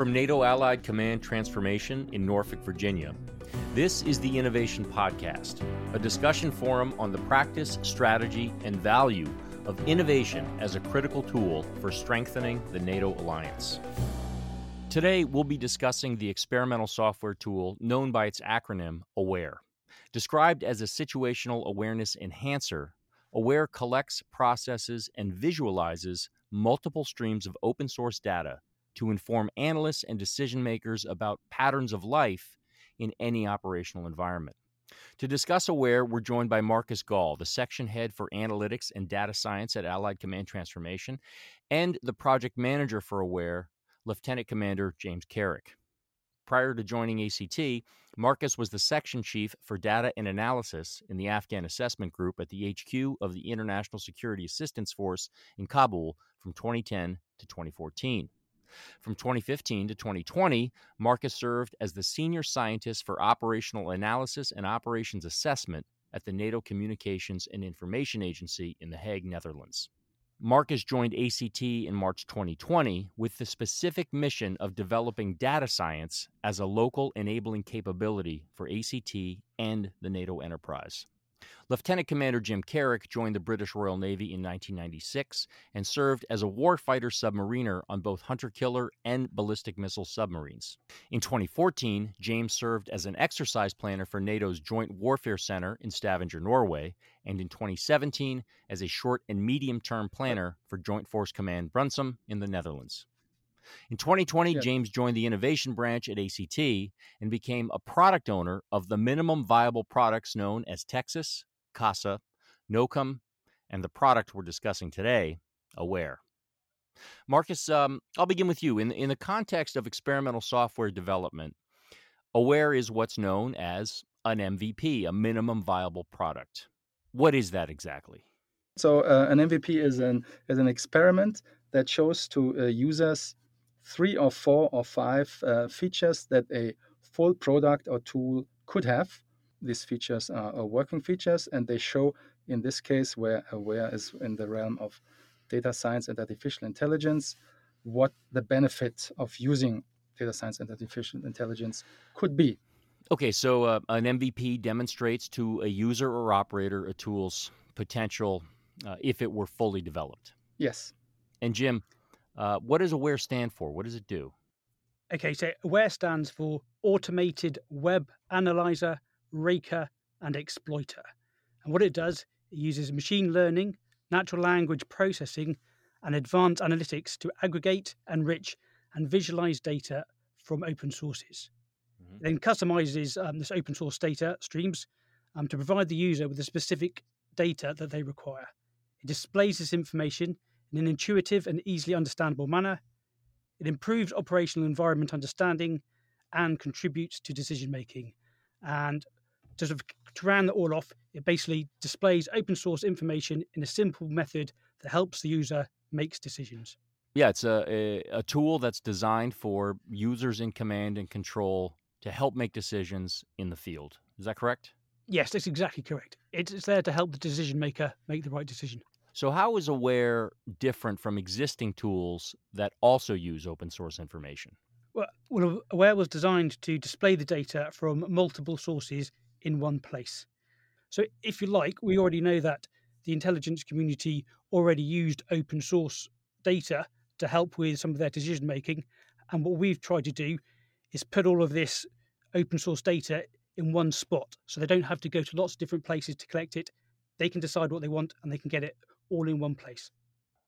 from NATO Allied Command Transformation in Norfolk, Virginia. This is the Innovation Podcast, a discussion forum on the practice, strategy, and value of innovation as a critical tool for strengthening the NATO alliance. Today, we'll be discussing the experimental software tool known by its acronym AWARE. Described as a situational awareness enhancer, AWARE collects, processes, and visualizes multiple streams of open source data to inform analysts and decision makers about patterns of life in any operational environment. To discuss AWARE, we're joined by Marcus Gall, the section head for analytics and data science at Allied Command Transformation, and the project manager for AWARE, Lieutenant Commander James Carrick. Prior to joining ACT, Marcus was the section chief for data and analysis in the Afghan Assessment Group at the HQ of the International Security Assistance Force in Kabul from 2010 to 2014. From 2015 to 2020, Marcus served as the senior scientist for operational analysis and operations assessment at the NATO Communications and Information Agency in The Hague, Netherlands. Marcus joined ACT in March 2020 with the specific mission of developing data science as a local enabling capability for ACT and the NATO enterprise. Lieutenant Commander Jim Carrick joined the British Royal Navy in 1996 and served as a warfighter submariner on both hunter killer and ballistic missile submarines. In 2014, James served as an exercise planner for NATO's Joint Warfare Center in Stavanger, Norway, and in 2017 as a short and medium term planner for Joint Force Command Brunssum in the Netherlands. In 2020, yeah. James joined the innovation branch at ACT and became a product owner of the minimum viable products known as Texas, CASA, NOCOM, and the product we're discussing today, Aware. Marcus, um, I'll begin with you. In, in the context of experimental software development, Aware is what's known as an MVP, a minimum viable product. What is that exactly? So, uh, an MVP is an, is an experiment that shows to uh, users three or four or five uh, features that a full product or tool could have. These features are, are, working features, and they show, in this case, where aware is in the realm of data science and artificial intelligence, what the benefit of using data science and artificial intelligence could be. Okay, so uh, an MVP demonstrates to a user or operator a tool's potential uh, if it were fully developed. Yes. And Jim, uh, what does AWARE stand for? What does it do? Okay, so AWARE stands for Automated Web Analyzer, Raker, and Exploiter. And what it does, it uses machine learning, natural language processing, and advanced analytics to aggregate, enrich, and visualize data from open sources. Mm-hmm. It then customizes um, this open source data streams um, to provide the user with the specific data that they require. It displays this information in an intuitive and easily understandable manner. It improves operational environment understanding and contributes to decision making. And to, sort of, to round it all off, it basically displays open source information in a simple method that helps the user makes decisions. Yeah, it's a, a, a tool that's designed for users in command and control to help make decisions in the field. Is that correct? Yes, that's exactly correct. It's it's there to help the decision maker make the right decision. So, how is Aware different from existing tools that also use open source information? Well, well, Aware was designed to display the data from multiple sources in one place. So, if you like, we already know that the intelligence community already used open source data to help with some of their decision making. And what we've tried to do is put all of this open source data in one spot so they don't have to go to lots of different places to collect it. They can decide what they want and they can get it all in one place.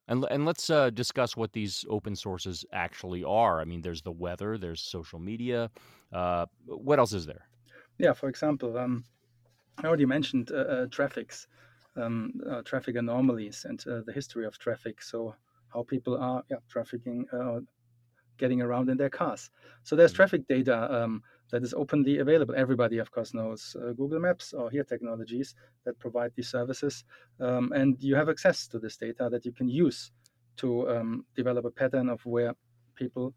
And, and let's uh, discuss what these open sources actually are. I mean, there's the weather, there's social media. Uh, what else is there? Yeah, for example, um, I already mentioned uh, uh traffics, um, uh, traffic anomalies, and uh, the history of traffic. So, how people are yeah, trafficking, getting around in their cars. So, there's mm-hmm. traffic data um, that is openly available. Everybody, of course, knows uh, Google Maps or HERE technologies that provide these services. Um, and you have access to this data that you can use to um, develop a pattern of where people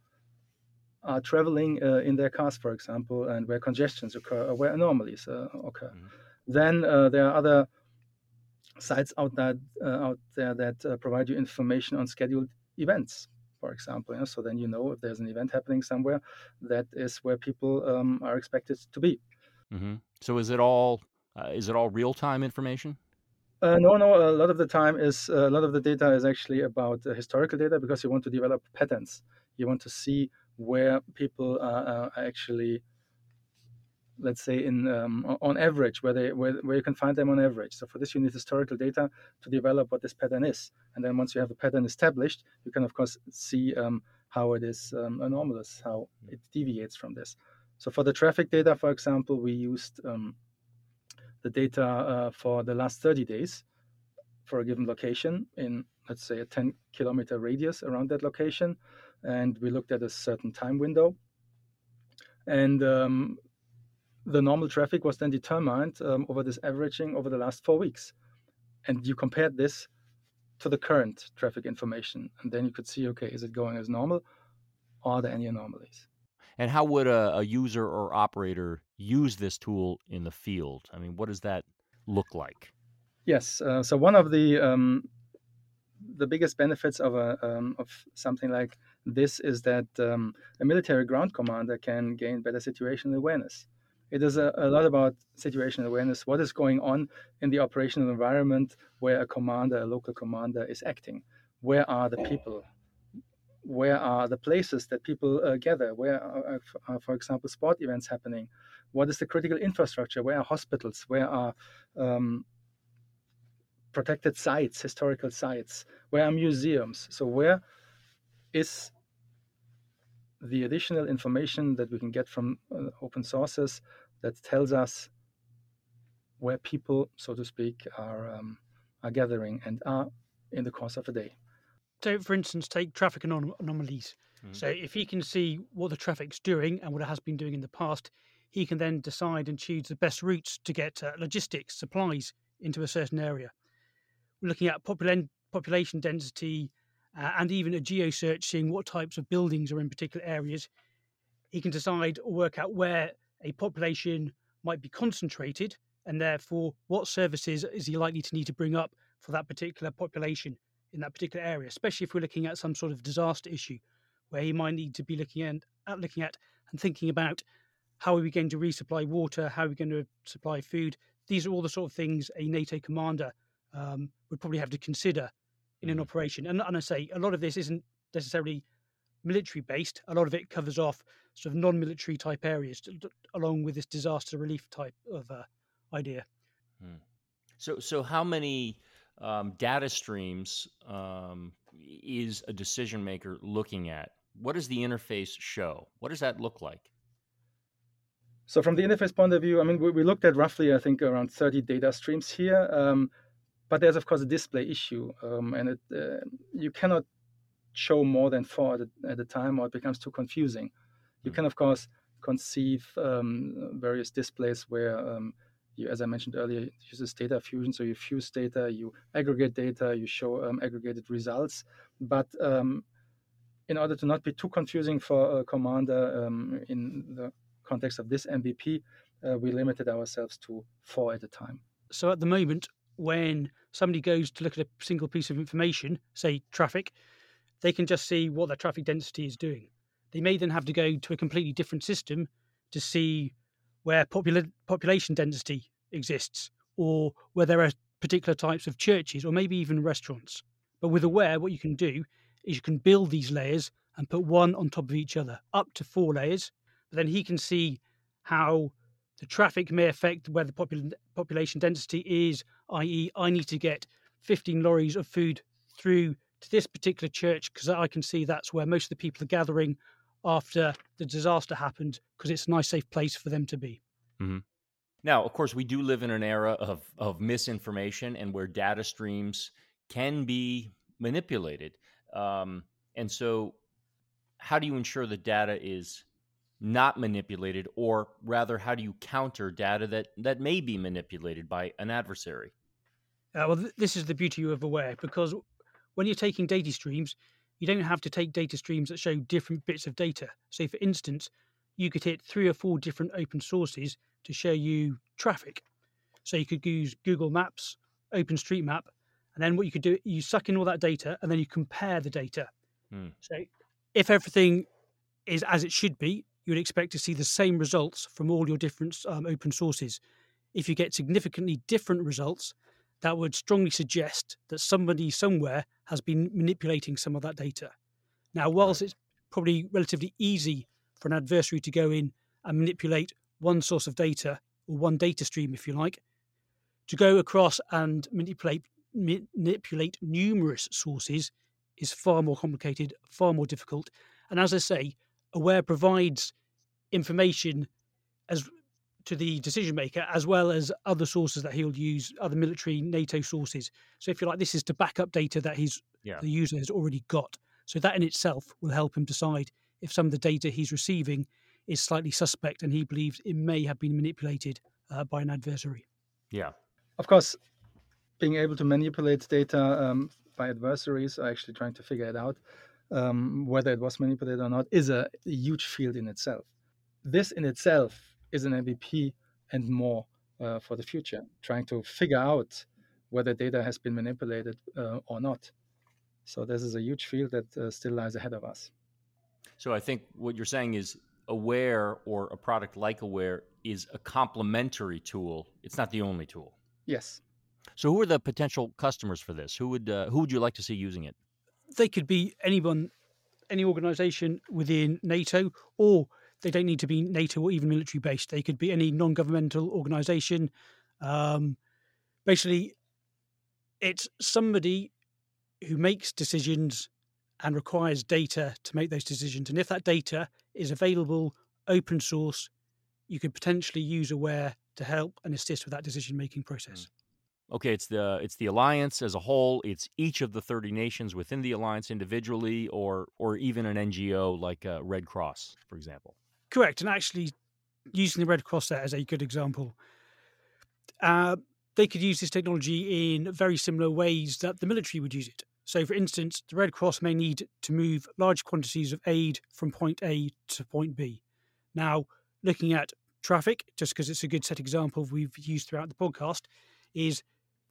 are traveling uh, in their cars, for example, and where congestions occur or where anomalies uh, occur. Mm-hmm. Then uh, there are other sites out, that, uh, out there that uh, provide you information on scheduled events, for example. You know, so then you know if there's an event happening somewhere, that is where people um, are expected to be. Mm-hmm. So is it all uh, is it all real time information? Uh, no, no. A lot of the time is uh, a lot of the data is actually about uh, historical data because you want to develop patterns. You want to see where people are, are actually let's say in um, on average where they where, where you can find them on average. So for this you need historical data to develop what this pattern is. And then once you have a pattern established you can of course see um, how it is um, anomalous how it deviates from this. So for the traffic data for example we used um, the data uh, for the last 30 days for a given location in let's say a 10 kilometer radius around that location and we looked at a certain time window and um, the normal traffic was then determined um, over this averaging over the last four weeks. And you compared this to the current traffic information. And then you could see okay, is it going as normal? Or are there any anomalies? And how would a, a user or operator use this tool in the field? I mean, what does that look like? Yes. Uh, so one of the um, the biggest benefits of a um, of something like this is that um, a military ground commander can gain better situational awareness. It is a, a, lot about situational awareness. What is going on in the operational environment where a commander, a local commander, is acting? Where are the people? Where are the places that people uh, gather? Where are, are, for example, sport events happening? What is the critical infrastructure? Where are hospitals? Where are um, protected sites, historical sites? Where are museums? So, where is the additional information that we can get from uh, open sources that tells us where people, so to speak, are um, are gathering and are in the course of a day. So, for instance, take traffic anom- anomalies. Mm-hmm. So, if he can see what the traffic's doing and what it has been doing in the past, he can then decide and choose the best routes to get uh, logistics, supplies into a certain area. We're looking at popul- population density uh, and even a geo search, seeing what types of buildings are in particular areas. He can decide or work out where a population might be concentrated, and therefore what services is he likely to need to bring up for that particular population in that particular area, especially if we're looking at some sort of disaster issue where he might need to be looking at, looking at and thinking about how are we going to resupply water, how are we going to supply food. These are all the sort of things a NATO commander um, would probably have to consider in an mm. operation. And, and I say a lot of this isn't necessarily military based. A lot of it covers off sort of non-military type areas, along with this disaster relief type of uh, idea. Hmm. So, so how many um, data streams um, is a decision maker looking at? What does the interface show? What does that look like? So, from the interface point of view, I mean, we, we looked at roughly, I think, around 30 data streams here. Um, but there's of course a display issue, um, and it, uh, you cannot show more than four at a, at a, time, or it becomes too confusing. You can of course conceive um, various displays where um, you, as I mentioned earlier, uses data fusion. So you fuse data, you aggregate data, you show um, aggregated results. But um, in order to not be too confusing for a commander um, in the context of this MVP, uh, we limited ourselves to four at a time. So at the moment, when somebody goes to look at a single piece of information, say traffic, they can just see what their traffic density is doing. They may then have to go to a completely different system to see where popula- population density exists or where there are particular types of churches or maybe even restaurants. But with Aware, what you can do is you can build these layers and put one on top of each other, up to four layers. But then he can see how the traffic may affect where the popul- population density is, i.e., I need to get 15 lorries of food through to this particular church because I can see that's where most of the people are gathering after the disaster happened because it's a nice, safe place for them to be. Mm-hmm. Now, of course, we do live in an era of, of misinformation and where data streams can be manipulated. Um, and so, how do you ensure the data is not manipulated, or rather, how do you counter data that, that may be manipulated by an adversary? Uh, well, th- this is the beauty of Aware because when you're taking data streams, you don't have to take data streams that show different bits of data. So, for instance, you could hit three or four different open sources to show you traffic. So, you could use Google Maps, OpenStreetMap, and then what you could do, you suck in all that data and then you compare the data. Hmm. So if everything is as it should be, you would expect to see the same results from all your different um, open sources. If you get significantly different results, that would strongly suggest that somebody somewhere has been manipulating some of that data. Now, whilst it's probably relatively easy for an adversary to go in and manipulate one source of data or one data stream, if you like, to go across and manipulate manipulate numerous sources is far more complicated, far more difficult. And as I say, Aware provides information as to the decision maker as well as other sources that he'll use, other military NATO sources. So if you like, this is to back up data that he's yeah. the user has already got. So that in itself will help him decide if some of the data he's receiving is slightly suspect and he believes it may have been manipulated uh, by an adversary. Yeah. Of course, being able to manipulate data um, by adversaries or actually trying to figure it out, um, whether it was manipulated or not, is a, a huge field in itself. This in itself is an MVP and more uh, for the future, trying to figure out whether data has been manipulated uh, or not. So this is a huge field that uh, still lies ahead of us. So I think what you're saying is Aware or a product like Aware is a complementary tool. It's not the only tool. Yes. So who are the potential customers for this? Who would uh, who would you like to see using it? They could be anyone, any organization within NATO or they don't need to be NATO or even military based. They could be any non governmental organization. Um, basically, it's somebody who makes decisions and requires data to make those decisions. And if that data is available, open source, you could potentially use Aware to help and assist with that decision making process. Mm. Okay, it's the it's the alliance as a whole. It's each of the thirty nations within the alliance individually, or or even an NGO like uh, Red Cross, for example. Correct, and actually using the Red Cross there as a good example, uh, they could use this technology in very similar ways that the military would use it. So, for instance, the Red Cross may need to move large quantities of aid from point A to point B. Now, looking at traffic, just because it's a good set example we've used throughout the podcast, is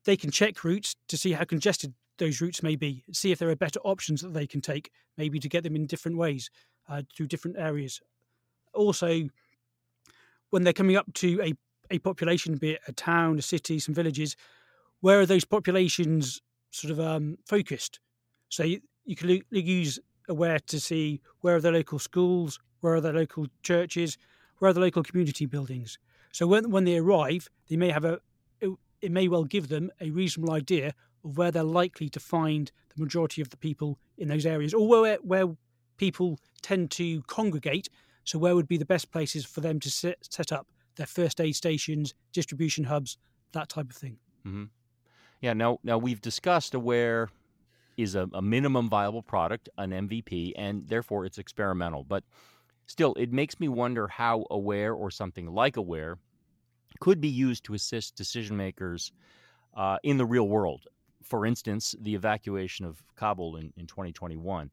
they can check routes to see how congested those routes may be, see if there are better options that they can take, maybe to get them in different ways uh, through different areas also when they're coming up to a, a population, be it a town, a city, some villages, where are those populations sort of um, focused? So you, you can use Aware to see where are the local schools, where are the local churches, where are the local community buildings. So when when they arrive, they may have a it, may well give them a reasonable idea of where they're likely to find the majority of the people in those areas, or where where people tend to congregate so, where would be the best places for them to set, set up their first aid stations, distribution hubs, that type of thing? Mm-hmm. Yeah. Now, now we've discussed Aware is a, a minimum viable product, an MVP, and therefore it's experimental. But still, it makes me wonder how Aware or something like Aware could be used to assist decision makers uh, in the real world. For instance, the evacuation of Kabul in, in 2021.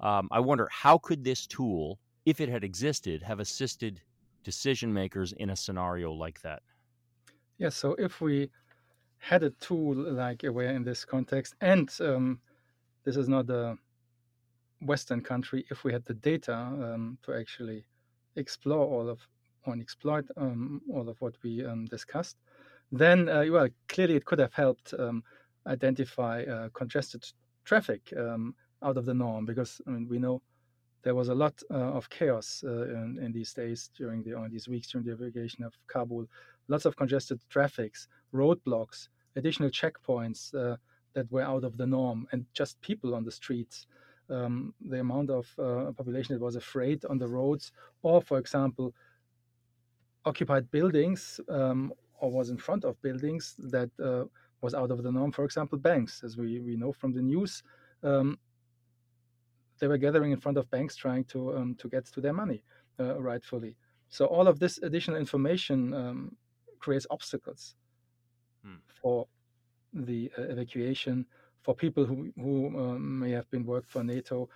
Um, I wonder how could this tool if it had existed, have assisted decision makers in a scenario like that? Yes. So if we had a tool like Aware in this context, and um, this is not a Western country, if we had the data um, to actually explore all of or exploit um, all of what we um, discussed, then uh, well, clearly it could have helped um, identify uh, congested traffic um, out of the norm because I mean we know there was a lot uh, of chaos uh, in, in, these days during the or these weeks during the evacuation of Kabul. Lots of congested traffics, roadblocks, additional checkpoints uh, that were out of the norm, and just people on the streets. Um, the amount of uh, population that was afraid on the roads, or for example, occupied buildings um, or was in front of buildings that uh, was out of the norm. For example, banks, as we, we know from the news, um, they were gathering in front of banks trying to um, to get to their money uh, rightfully. So all of this additional information um, creates obstacles hmm. for the uh, evacuation for people who who um, may have been worked for NATO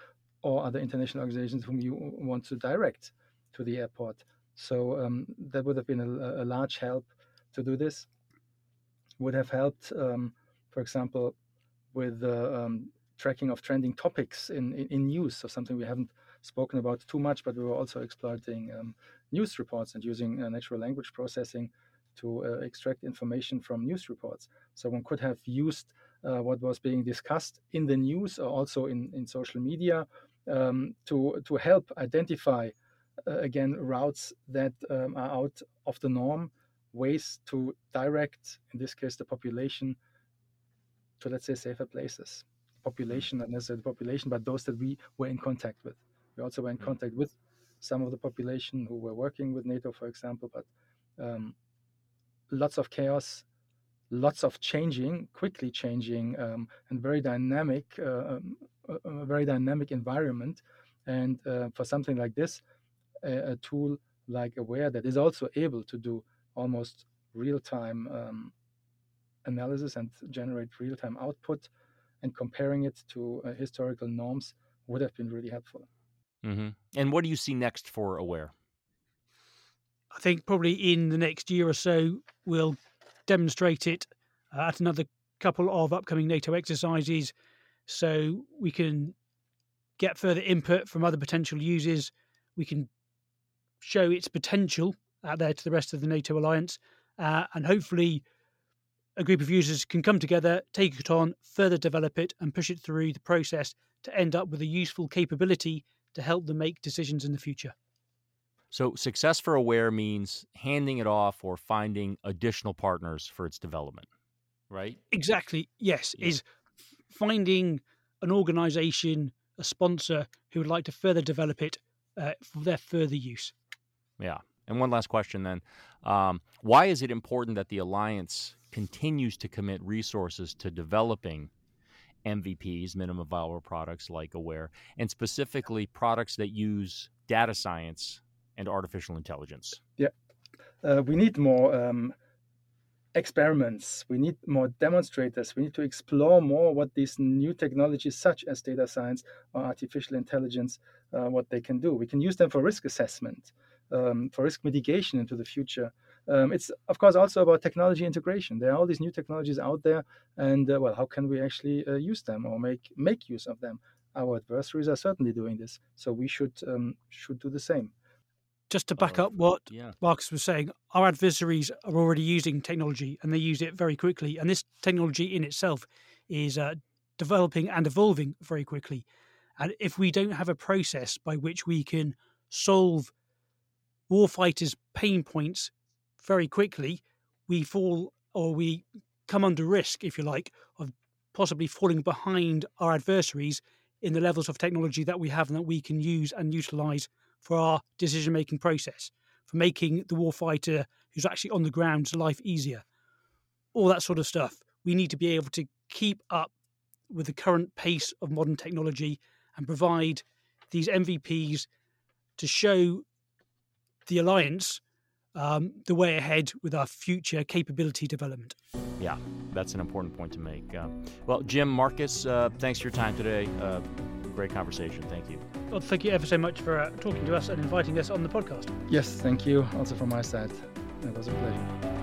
or other international organizations whom you want to direct to the airport. So um, that would have been a, a, large help to do this. Would have helped, um, for example, with uh, tracking of trending topics in, in, in, news. So something we haven't spoken about too much, but we were also exploiting um, news reports and using uh, natural language processing to uh, extract information from news reports. So one could have used uh, what was being discussed in the news or also in, in social media um, to, to help identify, again, routes that um, are out of the norm, ways to direct, in this case, the population to, let's say, safer places. Population, not necessarily the population, but those that we were in contact with. We also were in mm. contact with some of the population who were working with NATO, for example, but um, lots of chaos, lots of changing, quickly changing, um, and very dynamic, uh, um, a very dynamic environment. And uh, for something like this, a, a, tool like Aware that is also able to do almost real-time um, analysis and generate real-time output, and comparing it to uh, historical norms would have been really helpful. Mm-hmm. And what do you see next for Aware? I think probably in the next year or so, we'll demonstrate it uh, at another couple of upcoming NATO exercises so we can get further input from other potential users. We can show its potential out there to the rest of the NATO alliance, uh, and hopefully, a group of users can come together, take it on, further develop it, and push it through the process to end up with a useful capability to help them make decisions in the future. So, success for Aware means handing it off or finding additional partners for its development, right? Exactly. Yes. Yeah. Is finding an organization, a sponsor who would like to further develop it uh, for their further use. Yeah. And one last question then. Um, why is it important that the Alliance continues to commit resources to developing MVPs, minimum viable products like Aware, and specifically products that use data science and artificial intelligence. Yeah, uh, we need more um, experiments. We need more demonstrators. We need to explore more what these new technologies, such as data science or artificial intelligence, uh, what they can do. We can use them for risk assessment, um, for risk mitigation into the future. Um, it's of course also about technology integration. There are all these new technologies out there, and uh, well, how can we actually uh, use them or make make use of them? Our adversaries are certainly doing this, so we should um, should do the same just to back up what yeah. Marcus was saying, our adversaries are already using technology and they use it very quickly. And this technology in itself is uh, developing and evolving very quickly. And if we don't have a process by which we can solve warfighters' pain points very quickly, we fall or we come under risk, if you like, of possibly falling behind our adversaries in the levels of technology that we have and that we can use and utilize for our decision making process, for making the warfighter who's actually on the ground's life easier, all that sort of stuff. We need to be able to keep up with the current pace of modern technology and provide these MVPs to show the alliance um, the way ahead with our future capability development. Yeah, that's an important point to make. Uh, well, Jim, Marcus, uh, thanks for your time today. Uh, great conversation. Thank you. Well, thank you ever so much for uh, talking to us and inviting us on the podcast. Yes, thank you. Also from my side, it was a pleasure.